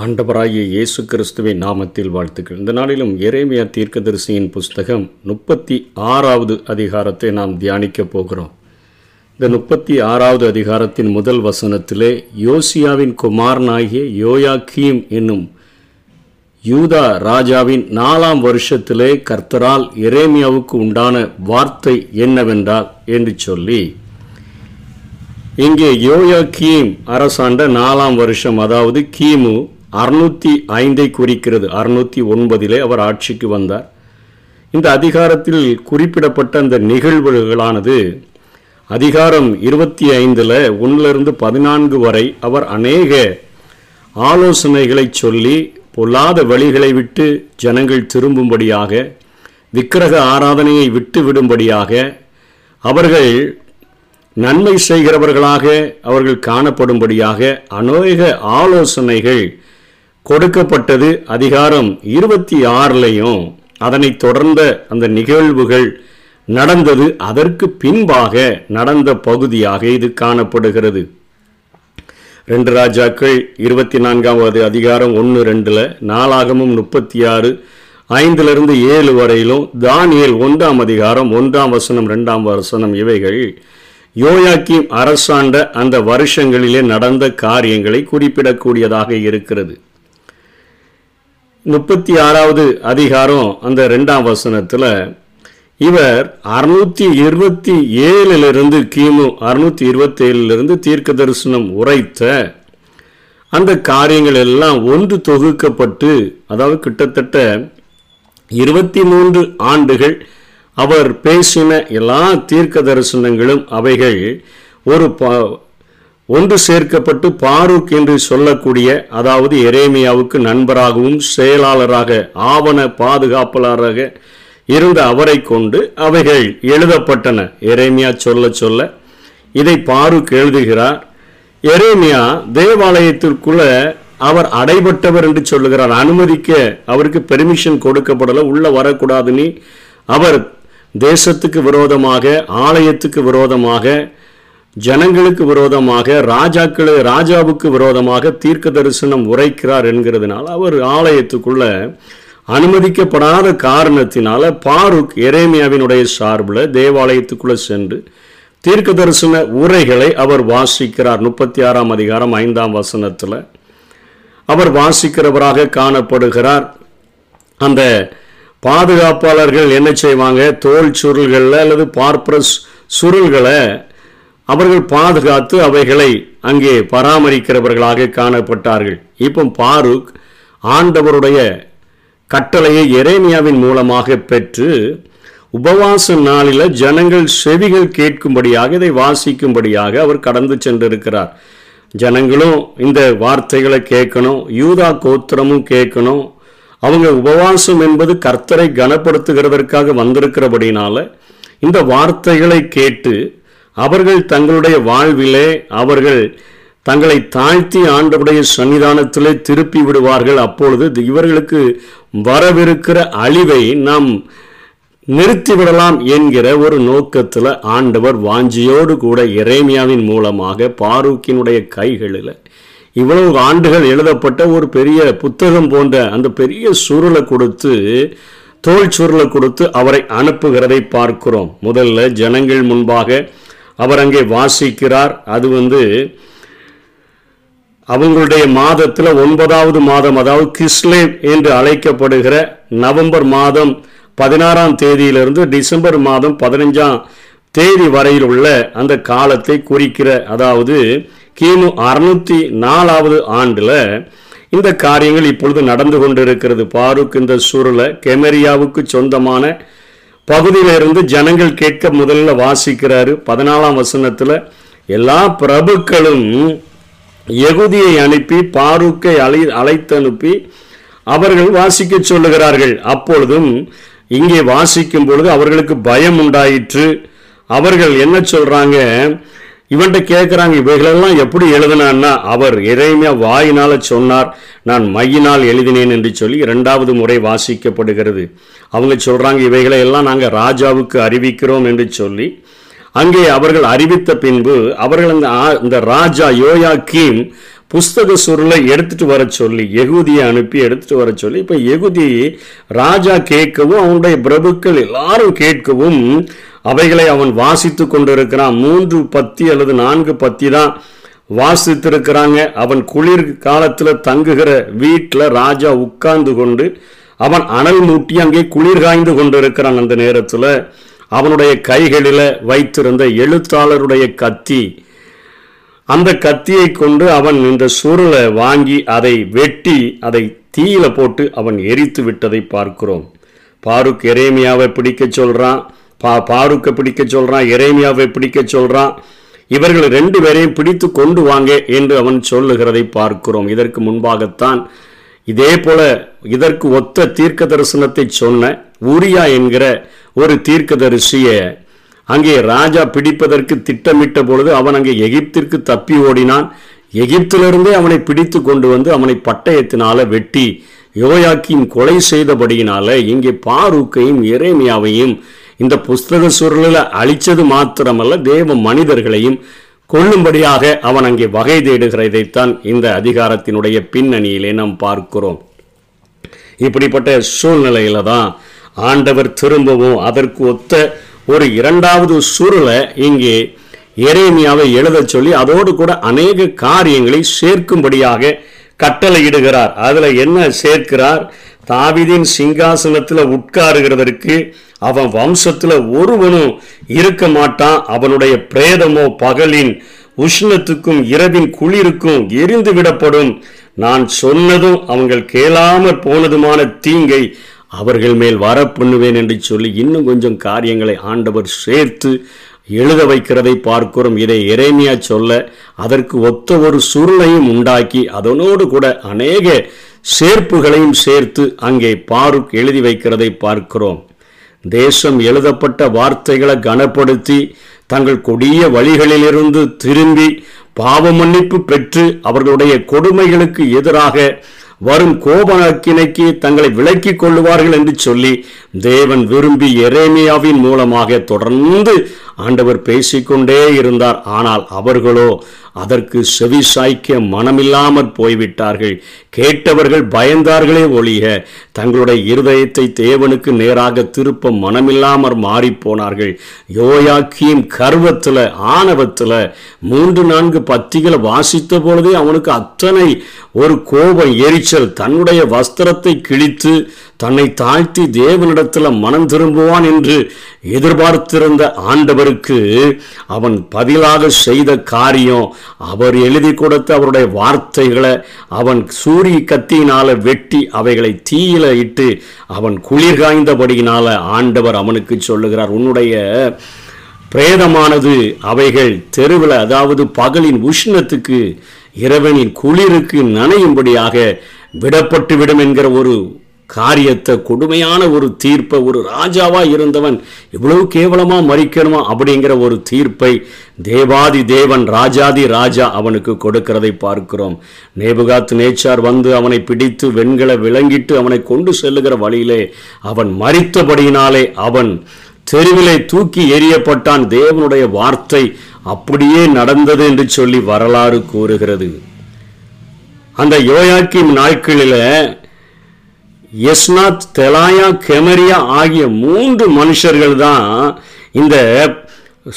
ஆண்டவராகிய இயேசு கிறிஸ்துவின் நாமத்தில் வாழ்த்துக்கள். இந்த நாளிலும் எரேமியா தீர்க்கதரிசியின் புஸ்தகம் முப்பத்தி ஆறாவது அதிகாரத்தை நாம் தியானிக்கப் போகிறோம். இந்த முப்பத்தி ஆறாவது அதிகாரத்தின் முதல் வசனத்திலே யோசியாவின் குமாரனாகிய யோயாக்கீம் என்னும் யூதா ராஜாவின் நாலாம் வருஷத்திலே கர்த்தரால் எரேமியாவுக்கு உண்டான வார்த்தை என்னவென்றால் என்று சொல்லி இங்கே யோயா கீம் அரசாண்ட நாலாம் வருஷம் அதாவது கிமு அறுநூற்றி ஐந்தை குறிக்கிறது. அறுநூற்றி ஒன்பதிலே அவர் ஆட்சிக்கு வந்தார். இந்த அதிகாரத்தில் குறிப்பிடப்பட்ட அந்த நிகழ்வுகளானது அதிகாரம் இருபத்தி ஐந்தில் ஒன்றிலிருந்து பதினான்கு வரை அவர் அநேக ஆலோசனைகளை சொல்லி பொல்லாத வழிகளை விட்டு ஜனங்கள் திரும்பும்படியாக விக்கிரக ஆராதனையை விட்டு விடும்படியாக அவர்கள் நன்மை செய்கிறவர்களாக அவர்கள் காணப்படும்படியாக அநேக ஆலோசனைகள் கொடுக்கப்பட்டது அதிகாரம் இருபத்தி ஆறுலையும் அதனைத் தொடர்ந்த அந்த நிகழ்வுகள் நடந்தது. அதற்கு பின்பாக நடந்த பகுதியாக இது காணப்படுகிறது. ரெண்டு ராஜாக்கள் இருபத்தி நான்காவது அதிகாரம் ஒன்று ரெண்டில் நாலாகமும் முப்பத்தி ஆறு ஐந்திலிருந்து ஏழு வரையிலும் தானியல் ஒன்றாம் அதிகாரம் ஒன்றாம் வசனம் ரெண்டாம் வசனம் இவைகள் யோயாக்கிம் அரசாண்ட அந்த வருஷங்களிலே நடந்த காரியங்களை குறிப்பிடக்கூடியதாக இருக்கிறது. முப்பத்தி ஆறாவது அதிகாரம் அந்த ரெண்டாம் வசனத்தில் இவர் அறுநூத்தி இருபத்தி ஏழிலிருந்து கிமு அறுநூத்தி இருபத்தி ஏழிலிருந்து தீர்க்க தரிசனம் உரைத்த அந்த காரியங்கள் எல்லாம் ஒன்று தொகுக்கப்பட்டு அதாவது கிட்டத்தட்ட இருபத்தி மூன்று ஆண்டுகள் அவர் பேசின எல்லா தீர்க்க தரிசனங்களும் அவைகள் ஒரு ப ஒன்று சேர்க்கப்பட்டு பாரூக் என்று சொல்லக்கூடிய அதாவது எரேமியாவுக்கு நண்பராகவும் செயலாளராக ஆவண பாதுகாப்பாளராக இருந்த அவரை கொண்டு அவைகள் எழுதப்பட்டன. எரேமியா சொல்ல சொல்ல இதை பாரூக் எழுதுகிறார். எரேமியா தேவாலயத்திற்குள்ள அவர் அடைபட்டவர் என்று சொல்லுகிறார். அனுமதிக்க அவருக்கு பெர்மிஷன் கொடுக்கப்படலை. உள்ள வரக்கூடாதுன்னு அவர் தேசத்துக்கு விரோதமாக ஆலயத்துக்கு விரோதமாக ஜனங்களுக்கு விரோதமாக ராஜாக்களு ராஜாவுக்கு விரோதமாக தீர்க்க தரிசனம் உரைக்கிறார் என்கிறதுனால அவர் ஆலயத்துக்குள்ள அனுமதிக்கப்படாத காரணத்தினால பாருக் எரேமியாவினுடைய சார்பில் தேவாலயத்துக்குள்ளே சென்று தீர்க்க தரிசன உரைகளை அவர் வாசிக்கிறார். முப்பத்தி ஆறாம் அதிகாரம் ஐந்தாம் வசனத்தில் அவர் வாசிக்கிறவராக காணப்படுகிறார். அந்த பாதுகாப்பாளர்கள் என்ன செய்வாங்க? தோல் சுருள்களில் அல்லது பார்ப்பரஸ் சுருள்களை அவர்கள் பாதுகாத்து அவைகளை அங்கே பராமரிக்கிறவர்களாக காணப்பட்டார்கள். இப்போ பாருக் ஆண்டவருடைய கட்டளையை எரேமியாவின் மூலமாக பெற்று உபவாச நாளில் ஜனங்கள் செவிகள் கேட்கும்படியாக இதை வாசிக்கும்படியாக அவர் கடந்து சென்றிருக்கிறார். ஜனங்களும் இந்த வார்த்தைகளை கேட்கணும் யூதா கோத்திரமும் கேட்கணும். அவங்க உபவாசம் என்பது கர்த்தரை கனப்படுத்துகிறதற்காக வந்திருக்கிறபடினால இந்த வார்த்தைகளை கேட்டு அவர்கள் தங்களுடைய வாழ்விலே அவர்கள் தங்களை தாழ்த்தி ஆண்டவுடைய சன்னிதானத்திலே திருப்பி விடுவார்கள். அப்பொழுது இவர்களுக்கு வரவிருக்கிற அழிவை நாம் நிறுத்திவிடலாம் என்கிற ஒரு நோக்கத்தில் ஆண்டவர் வாஞ்சியோடு கூட இறைமையாவின் மூலமாக பாரூக்கினுடைய கைகளில் இவ்வளவு ஆண்டுகள் எழுதப்பட்ட ஒரு பெரிய புத்தகம் போன்ற அந்த பெரிய சுருளை கொடுத்து தோல் சுருளை கொடுத்து அவரை அனுப்புகிறதை பார்க்கிறோம். முதல்ல ஜனங்கள் முன்பாக அவர் அங்கே வாசிக்கிறார். அது வந்து அவங்களுடைய மாதத்தில் ஒன்பதாவது மாதம் அதாவது கிஸ்லேவ் என்று அழைக்கப்படுகிற நவம்பர் மாதம் பதினாறாம் தேதியிலிருந்து டிசம்பர் மாதம் பதினஞ்சாம் தேதி வரையில் உள்ள அந்த காலத்தை குறிக்கிற அதாவது கிமு அறுநூத்தி நாலாவது ஆண்டில் இந்த காரியங்கள் இப்பொழுது நடந்து கொண்டிருக்கிறது. பாருக் இந்த சூழலை கெமரியாவுக்கு சொந்தமான பகுதியிலிருந்து ஜனங்கள் கேட்க முதல்ல வாசிக்கிறாரு. பதினாலாம் வசனத்தில் எல்லா பிரபுக்களும் எகுதியை அனுப்பி பாருக்கை அழை அழைத்து அனுப்பி அவர்கள் வாசிக்க சொல்லுகிறார்கள். அப்பொழுதும் இங்கே வாசிக்கும் பொழுது அவர்களுக்கு பயம் உண்டாயிற்று. அவர்கள் என்ன சொல்றாங்க? இவன்கிட்ட கேட்குறாங்க இவைகளெல்லாம் எப்படி எழுதினான்னா அவர் இறைமையா வாயினால சொன்னார் நான் மையினால் எழுதினேன் என்று சொல்லி இரண்டாவது முறை வாசிக்கப்படுகிறது. அவங்க சொல்றாங்க இவைகளை எல்லாம் நாங்கள் ராஜாவுக்கு அறிவிக்கிறோம் என்று சொல்லி அங்கே அவர்கள் அறிவித்த பின்பு அவர்கள் அந்த இந்த ராஜா யோயா கீம் புஸ்தக சுருளை எடுத்துட்டு வர சொல்லி எகுதியை அனுப்பி எடுத்துட்டு வர சொல்லி இப்ப எகுதி ராஜா கேட்கவும் அவனுடைய பிரபுக்கள் எல்லாரும் கேட்கவும் அவைகளை அவன் வாசித்து கொண்டிருக்கிறான். மூன்று பத்தி அல்லது நான்கு பத்தி தான் வாசித்திருக்கிறாங்க. அவன் குளிர் காலத்தில் தங்குகிற வீட்டில் ராஜா உட்கார்ந்து கொண்டு அவன் அனல் மூட்டி அங்கே குளிர் காய்ந்து கொண்டிருக்கிறான் அந்த நேரத்தில். அவனுடைய கைகளில் வைத்திருந்த எழுத்தாளருடைய கத்தி. அந்த கத்தியை கொண்டு அவன் இந்த சுருளை வாங்கி அதை வெட்டி அதை தீயில போட்டு அவன் எரித்து விட்டதை பார்க்கிறோம். பாருக் எரேமியாவை பிடிக்க சொல்றான். பா பாருக்கை பிடிக்க சொல்கிறான் எரேமியாவை பிடிக்க சொல்கிறான் இவர்கள் ரெண்டு பேரையும் பிடித்து கொண்டு வாங்க என்று அவன் சொல்லுகிறதை பார்க்கிறோம். இதற்கு முன்பாகத்தான் இதே போல இதற்கு ஒத்த தீர்க்க தரிசனத்தை சொன்ன ஊரியா என்கிற ஒரு தீர்க்கதரிசியை அங்கே ராஜா பிடிப்பதற்கு திட்டமிட்ட பொழுது அவன் அங்கே எகிப்திற்கு தப்பி ஓடினான். எகிப்திலிருந்தே அவனை பிடித்து கொண்டு வந்து அவனை பட்டயத்தினால வெட்டி யோயாக்கியும் கொலை செய்தபடியினால இங்கே பாரூக்கையும் எரேமியாவையும் இந்த புஸ்தக சுருளில் அழிச்சது மாத்திரமல்ல தேவ மனிதர்களையும் கொள்ளும்படியாக அவன் அங்கே வகை தேடுகிறதைத்தான் இந்த அதிகாரத்தினுடைய பின்னணியிலே நாம் பார்க்கிறோம். இப்படிப்பட்ட சூழ்நிலையில தான் ஆண்டவர் திரும்பவும் அதற்கு ஒத்த ஒரு இரண்டாவது சுருளை இங்கே எரேமியாவை எழுதச் சொல்லி அதோடு கூட அநேக காரியங்களை சேர்க்கும்படியாக கட்டளையிடுகிறார். அதுல என்ன சேர்க்கிறார்? தாவிதின் சிங்காசனத்தில் உட்காருகிறதற்கு அவன் வம்சத்தில் ஒருவனும் இருக்க மாட்டான். அவனுடைய பிரேதமோ பகலின் உஷ்ணத்துக்கும் இரவின் குளிருக்கும் எரிந்து விடப்படும். நான் சொன்னதும் அவங்கள் கேளாமற் போனதுமான தீங்கை அவர்கள் மேல் வர பண்ணுவேன் என்று சொல்லி இன்னும் கொஞ்சம் காரியங்களை ஆண்டவர் சேர்த்து எழுத வைக்கிறதை பார்க்கிறோம். இதை எரேமியா சொல்ல அதற்கு ஒத்த ஒரு சுருளையும் உண்டாக்கி அதனோடு கூட அநேக சேர்ப்புகளையும் சேர்த்து அங்கே பாருக் எழுதி வைக்கிறதை பார்க்கிறோம். தேசம் எழுதப்பட்ட வார்த்தைகளை கனப்படுத்தி தங்கள் கொடிய வழிகளிலிருந்து திரும்பி பாவ மன்னிப்பு பெற்று அவர்களுடைய கொடுமைகளுக்கு எதிராக வரும் கோபக்கிணைக்கு தங்களை விலக்கிக் கொள்ளுவார்கள் என்று சொல்லி தேவன் விரும்பி எரேமியாவின் மூலமாக தொடர்ந்து ஆண்டவர் பேசிக்கொண்டே இருந்தார். ஆனால் அவர்களோ அதற்கு செவி சாய்க்க மனமில்லாமற் போய்விட்டார்கள். கேட்டவர்கள் பயந்தார்களே ஒழிய தங்களுடைய இருதயத்தை தேவனுக்கு நேராக திருப்ப மனமில்லாமற் மாறிப்போனார்கள். யோயாக்கியும் கர்வத்தில் ஆணவத்தில் மூன்று நான்கு பத்திகளை வாசித்த பொழுதே அவனுக்கு அத்தனை ஒரு கோபம் எரிச்சல் தன்னுடைய வஸ்திரத்தை கிழித்து தன்னை தாழ்த்தி தேவனிடத்தில் மனம் திரும்புவான் என்று எதிர்பார்த்திருந்த ஆண்டவருக்கு அவன் பதிலாக செய்த காரியம் அவர் எழுதி கொடுத்த அவருடைய வார்த்தைகளை அவன் சூரிய கத்தியினால வெட்டி அவைகளை தீயில இட்டு அவன் குளிர் காய்ந்தபடியினால் ஆண்டவர் அவனுக்கு சொல்லுகிறார். உன்னுடைய பிரேதமானது அவைகள் தெருவில் அதாவது பகலின் உஷ்ணத்துக்கு இரவனின் குளிருக்கு நனையும்படியாக விடப்பட்டு விடும் என்கிற ஒரு காரியத்தை கொடுமையான ஒரு தீர்ப்பை ஒரு ராஜாவா இருந்தவன் இவ்வளவு கேவலமா மறிக்கணுமா அப்படிங்கிற ஒரு தீர்ப்பை தேவாதி தேவன் ராஜாதி ராஜா அவனுக்கு கொடுக்கிறதை பார்க்கிறோம். நேபுகாத் நேச்சார் வந்து அவனை பிடித்து வெண்களை விளங்கிட்டு அவனை கொண்டு செல்லுகிற வழியிலே அவன் மறித்தபடியினாலே அவன் தெருவிலே தூக்கி எறியப்பட்டான். தேவனுடைய வார்த்தை அப்படியே நடந்தது என்று சொல்லி வரலாறு கூறுகிறது. அந்த யோயாக்கின் நாட்களில் எஸ்னாத் தெலாயா கெமரியா ஆகிய மூன்று மனுஷர்கள் தான் இந்த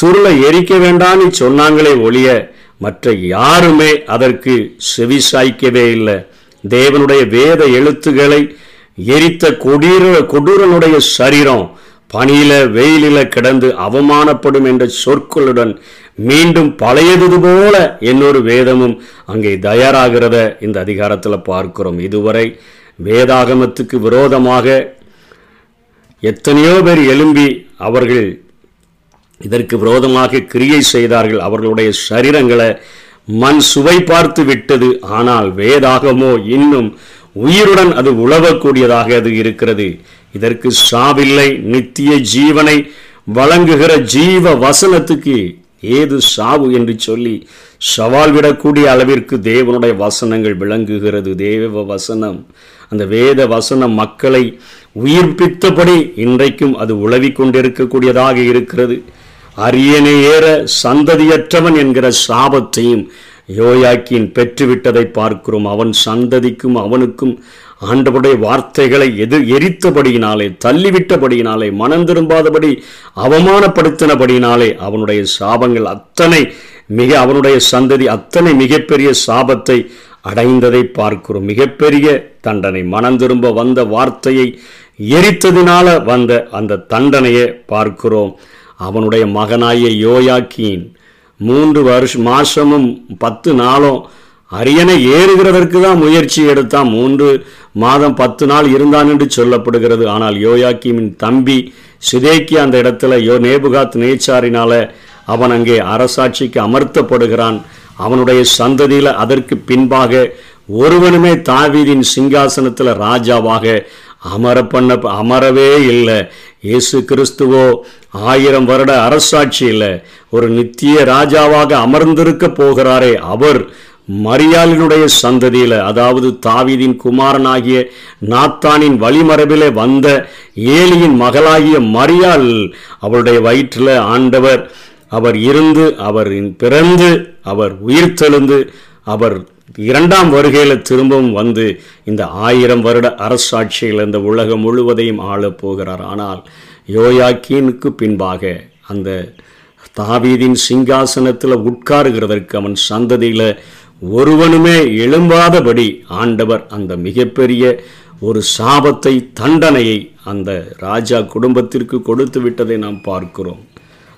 சுருளை எரிக்க வேண்டாம்னு சொன்னாங்களே ஒழிய மற்ற யாருமே அதற்கு செவி சாய்க்கவே இல்லை. தேவனுடைய வேத எழுத்துக்களை எரித்த கொடீர கொடூரனுடைய சரீரம் பனியில வெயிலில கிடந்து அவமானப்படும் என்ற சொற்களுடன் மீண்டும் பழையது போல என்னொரு வேதமும் அங்கே தயாராகிறத இந்த அதிகாரத்தில் பார்க்கிறோம். இதுவரை வேதாகமத்துக்கு விரோதமாக எத்தனையோ பேர் எழும்பி அவர்கள் இதற்கு விரோதமாக கிரியை செய்தார்கள். அவர்களுடைய சரீரங்களை மண் சுவை பார்த்து விட்டது. ஆனால் வேதாகமோ இன்னும் உயிருடன் அது உழவக்கூடியதாக அது இருக்கிறது. இதற்கு சாவில்லை. நித்திய ஜீவனை வழங்குகிற ஜீவ வசனத்துக்கு ஏது சாவு என்று சொல்லி சவால் விடக்கூடிய அளவிற்கு தேவனுடைய வசனங்கள் விளங்குகிறது. தேவ வசனம். அந்த வேத வசனம் மக்களை உயிர்ப்பித்தபடி இன்றைக்கும் அது உழவிக் கொண்டிருக்கக்கூடியதாக இருக்கிறது. அரியணை ஏற சந்ததியற்றவன் என்கிற சாபத்தையும் யோயாக்கியின் பெற்றுவிட்டதை பார்க்கிறோம். அவன் சந்ததிக்கும் அவனுக்கும் ஆண்டவருடைய வார்த்தைகளை எதிர் எரித்தபடியினாலே தள்ளிவிட்டபடியினாலே மனம் திரும்பாதபடி அவமானப்படுத்தினபடியினாலே அவனுடைய சாபங்கள் அத்தனை மிக அவனுடைய சந்ததி அத்தனை மிகப்பெரிய சாபத்தை அடைந்ததை பார்க்கிறோம். மிகப்பெரிய தண்டனை. மனம் திரும்ப வந்த வார்த்தையை எரித்ததினால வந்த அந்த தண்டனையை பார்க்கிறோம். அவனுடைய மகனாய யோயாக்கியின் மூன்று வருஷம் மாசமும் பத்து நாளும் அரியணை ஏறுகிறதற்கு தான் முயற்சி எடுத்தான். மூன்று மாதம் பத்து நாள் இருந்தான் என்று சொல்லப்படுகிறது. ஆனால் யோயாக்கிமின் தம்பி சிதேக்கி அந்த இடத்துல யோ நேபுகாத் நேச்சாரினால அவன் அங்கே அரசாட்சிக்கு அமர்த்தப்படுகிறான். அவனுடைய சந்ததியில் அதற்கு பின்பாக ஒருவனுமே தாவீதின் சிங்காசனத்தில் ராஜாவாக அமர பண்ண அமரவே இல்லை. இயேசு கிறிஸ்துவோ ஆயிரம் வருட அரசாட்சி இல்லை. ஒரு நித்திய ராஜாவாக அமர்ந்திருக்க போகிறாரே அவர். மரியாளினுடைய சந்ததியில் அதாவது தாவீதின் குமாரனாகிய நாத்தானின் வழிமரபிலே வந்த ஏலியின் மகளாகிய மரியாள் அவளுடைய வயிற்றில் ஆண்டவர் அவர் இருந்து அவர் பிறந்து அவர் உயிர் தெழுந்து அவர் இரண்டாம் வருகையில் திரும்பவும் வந்து இந்த ஆயிரம் வருட அரசாட்சியில் இந்த உலகம் முழுவதையும் ஆளப் போகிறார். ஆனால் யோயாக்கீனுக்கு பின்பாக அந்த தாவீதின் சிங்காசனத்தில் உட்காருகிறதற்கு அவன் சந்ததியில் ஒருவனுமே எழும்பாதபடி ஆண்டவர் அந்த மிகப்பெரிய ஒரு சாபத்தை தண்டனையை அந்த ராஜா குடும்பத்திற்கு கொடுத்து விட்டதை நாம் பார்க்கிறோம்.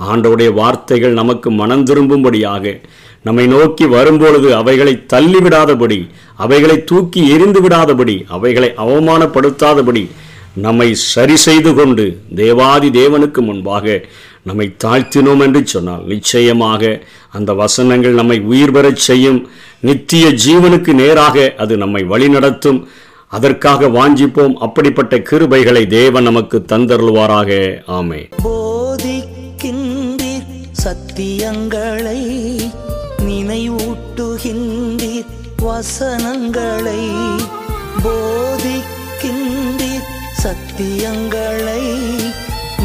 ஆண்டவுடைய வார்த்தைகள் நமக்கு மனம் திரும்பும்படியாக நம்மை நோக்கி வரும்பொழுது அவைகளை தள்ளிவிடாதபடி அவைகளை தூக்கி எரிந்து விடாதபடி அவைகளை அவமானப்படுத்தாதபடி நம்மை சரி செய்து கொண்டு தேவாதி தேவனுக்கு முன்பாக நம்மை தாழ்த்தினோம் என்று சொன்னால் நிச்சயமாக அந்த வசனங்கள் நம்மை உயிர் பெறச் செய்யும். நித்திய ஜீவனுக்கு நேராக அது நம்மை வழிநடத்தும் அதற்காக வாஞ்சிப்போம். அப்படிப்பட்ட கிருபைகளை தேவன் நமக்கு தந்தருள்வாராக. ஆமே சத்தியங்களை நினைவூட்டுகின்றீர் வசனங்களை போதிக்கின்றீர் சத்தியங்களை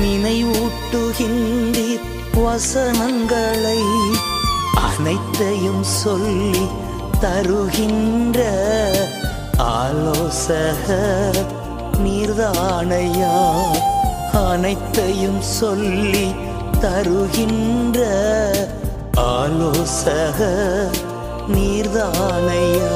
நினைவூட்டுகின்றீர் வசனங்களை அனைத்தையும் சொல்லி தருகின்ற ஆலோசகர் நீர்தானையா அனைத்தையும் சொல்லி தருகின்ற ஆலோசக நீர்தானையா?